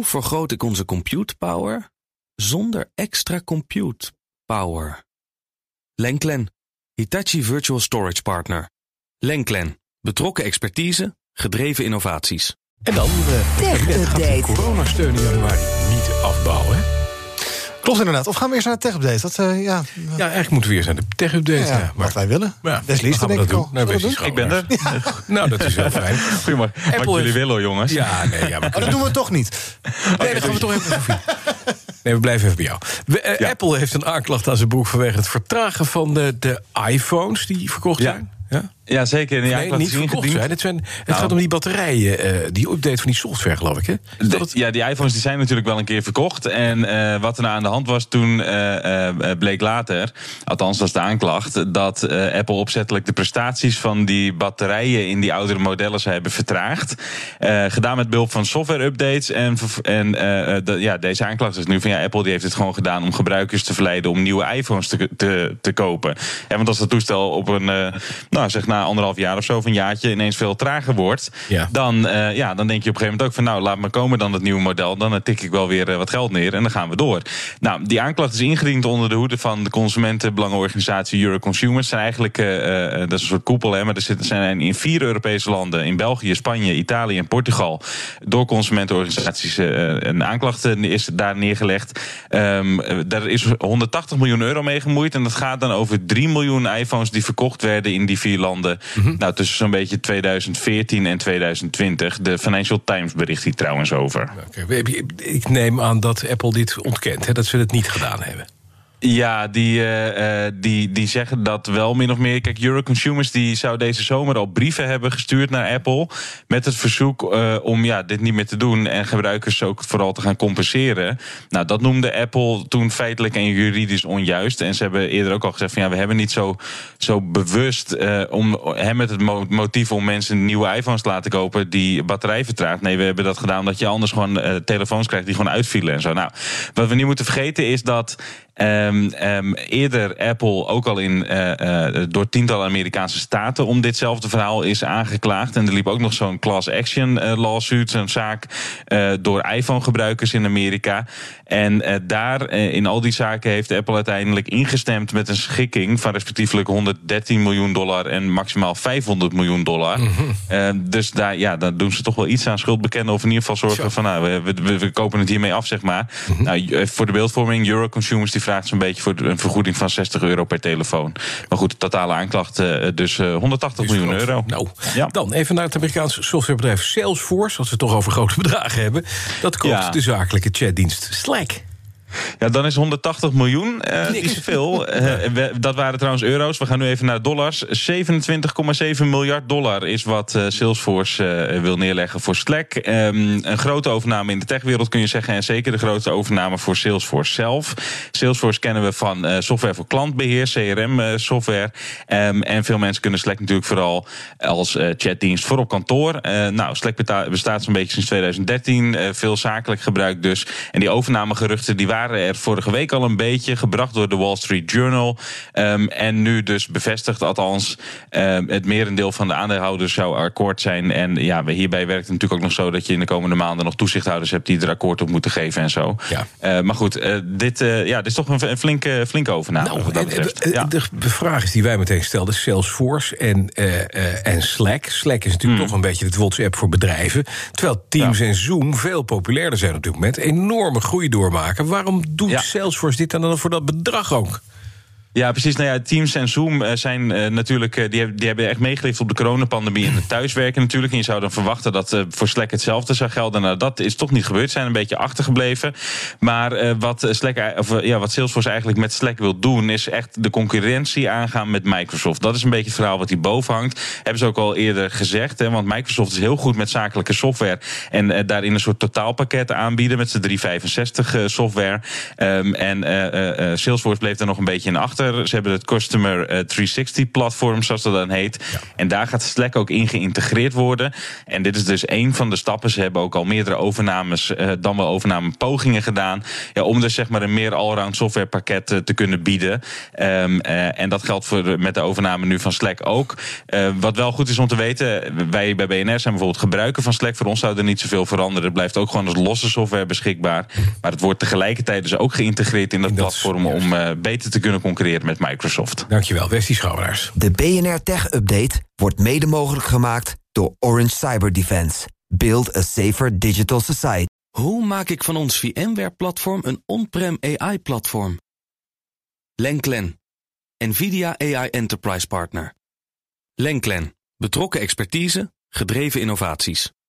Hoe vergroot ik onze compute power zonder extra compute power? Lenklen, Hitachi Virtual Storage Partner. Lenklen, betrokken expertise, gedreven innovaties. En dan Tech gaat de Update. coronasteun in januari niet afbouwen. Hè? Klopt inderdaad. Of gaan we eerst naar de tech-update? Dat, eh, ja, Ja, eigenlijk moeten we weer naar de tech-update. ja, Ja, wat wij willen. ja, Wesley is dan er denk ik al. Nou, doen? Ik ben gewoon- Nou, dat is heel fijn. Goedemorgen. Wat jullie willen, jongens. Ja, nee, ja, we Oh, dat doen we toch niet. Nee, dan gaan we toch even. Nee, we blijven even bij jou. We, eh, Ja. Apple heeft een aanklacht aan zijn broek vanwege het vertragen van de, de iPhones die verkocht Ja. zijn. Ja? Ja, zeker. Nee, niet verkocht zijn. Het, zijn, het Nou. gaat om die batterijen, eh, die update van die software, geloof ik. Hè? Het? Ja, die iPhones die zijn natuurlijk wel een keer verkocht. En eh, wat er nou aan de hand was toen eh, bleek later, althans is de aanklacht, dat Apple opzettelijk de prestaties van die batterijen in die oudere modellen zou hebben vertraagd. Gedaan met behulp van software updates. En, en de- ja, deze aanklacht is nu van ja, Apple die heeft het gewoon gedaan om gebruikers te verleiden om nieuwe iPhones te, te, te kopen. En want als dat toestel op een, nou zeg na anderhalf jaar of zo, of een jaartje ineens veel trager wordt, Ja. dan, eh, ja, dan denk je op een gegeven moment ook van nou, laat maar komen dan het nieuwe model. Dan eh, tik ik wel weer eh, wat geld neer en dan gaan we door. Nou, die aanklacht is ingediend onder de hoede van de consumentenbelangenorganisatie Euroconsumers. Zijn eigenlijk, dat is een soort koepel, hè, maar er zitten- zijn in vier Europese landen, in België, Spanje, Italië en Portugal, door consumentenorganisaties een aanklacht is daar neergelegd. Ehm, eh, daar is 180 miljoen euro mee gemoeid en dat gaat dan over 3 miljoen iPhones die verkocht werden in die vier landen. Nou, tussen zo'n beetje 2014 en 2020. De Financial Times bericht hier trouwens over. Ik neem aan dat Apple dit ontkent, hè, dat ze het niet gedaan hebben. Ja, die, eh, eh, die, die zeggen dat wel min of meer. Kijk, Euroconsumers die zou deze zomer al brieven hebben gestuurd naar Apple. Met het verzoek eh, om ja, dit niet meer te doen. En gebruikers ook vooral te gaan compenseren. Nou, dat noemde Apple toen feitelijk en juridisch onjuist. En ze hebben eerder ook al gezegd: van ja, we hebben niet zo, zo bewust. om, hè, met het mo- motief om mensen nieuwe iPhones te laten kopen. die batterij vertraagt. Nee, we hebben dat gedaan omdat je anders gewoon telefoons krijgt die gewoon uitvielen en zo. Nou, wat we niet moeten vergeten is dat. Ehm, ehm, eerder Apple ook al in, eh, eh, door tientallen Amerikaanse staten om ditzelfde verhaal is aangeklaagd. En er liep ook nog zo'n class action eh, lawsuit, zo'n zaak door iPhone-gebruikers in Amerika. En daar, in al die zaken, heeft Apple uiteindelijk ingestemd met een schikking van respectievelijk 113 miljoen dollar en maximaal 500 miljoen dollar. Eh, dus daar, ja, daar doen ze toch wel iets aan schuld bekennen. Of in ieder geval zorgen Zo. van, nou, we, we, we kopen het hiermee af, zeg maar. Nou, eh, voor de beeldvorming, Euroconsumers die vraagt zo'n beetje voor een vergoeding van 60 euro per telefoon. Maar goed, de totale aanklacht eh, dus eh, 180 Is miljoen groot. euro. Nou, Ja. dan even naar het Amerikaanse softwarebedrijf Salesforce. Als we het toch over grote bedragen hebben. Dat koopt Ja. de zakelijke chatdienst Slack. Ja, dan is 180 miljoen Niks. niet zoveel. Eh, we- dat waren trouwens euro's. We gaan nu even naar dollars. 27,7 miljard dollar is wat eh, Salesforce wil neerleggen voor Slack. Ehm, een grote overname in de techwereld kun je zeggen. En zeker de grootste overname voor Salesforce zelf. Salesforce kennen we van software voor klantbeheer, CRM-software. Ehm, en veel mensen kunnen Slack natuurlijk vooral als chatdienst voor op kantoor. Nou, Slack bestaat zo'n beetje sinds 2013. eh, veel zakelijk gebruik dus. En die overnamegeruchten die waren er vorige week al een beetje. Gebracht door de Wall Street Journal. Ehm, en nu dus bevestigd, althans. ehm, het merendeel van de aandeelhouders zou akkoord zijn. En ja, hierbij werkt het natuurlijk ook nog zo dat je in de komende maanden nog toezichthouders hebt die er akkoord op moeten geven en zo. Ja. Eh, maar goed, eh, dit, eh, ja, dit is toch een, flinke, flinke overname. Nou, wat dat en- betreft. en- Ja. de, de vraag is die wij meteen stelden: Salesforce en, en Slack. Slack is natuurlijk Hmm. toch een beetje het WhatsApp voor bedrijven. Terwijl Teams en Zoom veel populairder zijn op dit moment. Enorme groei doormaken. Waarom doet Ja. Salesforce dit dan voor dat bedrag ook? Ja, precies. Nou ja, Teams en Zoom eh, zijn eh, natuurlijk. eh, die, hebben, die hebben echt meegeleefd op de coronapandemie en het thuiswerken natuurlijk. En je zou dan verwachten dat voor Slack hetzelfde zou gelden. Nou, dat is toch niet gebeurd. Ze zijn een beetje achtergebleven. Maar wat, Slack, of, ja, wat Salesforce eigenlijk met Slack wil doen, is echt de concurrentie aangaan met Microsoft. Dat is een beetje het verhaal wat hierboven hangt. Hebben ze ook al eerder gezegd. Hè, want Microsoft is heel goed met zakelijke software. En daarin een soort totaalpakket aanbieden met z'n 365 eh, software. Ehm, en Salesforce bleef er nog een beetje in achtergrond. Achter. Ze hebben het Customer eh, 360-platform, zoals dat dan heet. En daar gaat Slack ook in geïntegreerd worden. En dit is dus een van de stappen. Ze hebben ook al meerdere overnames, eh, dan wel overnamepogingen gedaan. Ja, om dus zeg maar een meer allround softwarepakket eh, te kunnen bieden. Ehm, eh, en dat geldt voor met de overname nu van Slack ook. Eh, wat wel goed is om te weten, wij bij BNR zijn bijvoorbeeld gebruiker van Slack. Voor ons zou er niet zoveel veranderen. Het blijft ook gewoon als losse software beschikbaar. Maar het wordt tegelijkertijd dus ook geïntegreerd in dat In dat- platform om eh, beter te kunnen concurreren met Microsoft. Dankjewel, Westie Schouwelaars. De BNR Tech Update wordt mede mogelijk gemaakt door Orange Cyber Defense. Build a safer digital society. Hoe maak ik van ons VMware-platform een on-prem AI-platform? Lenklen, NVIDIA AI Enterprise Partner. Lenklen, betrokken expertise, gedreven innovaties.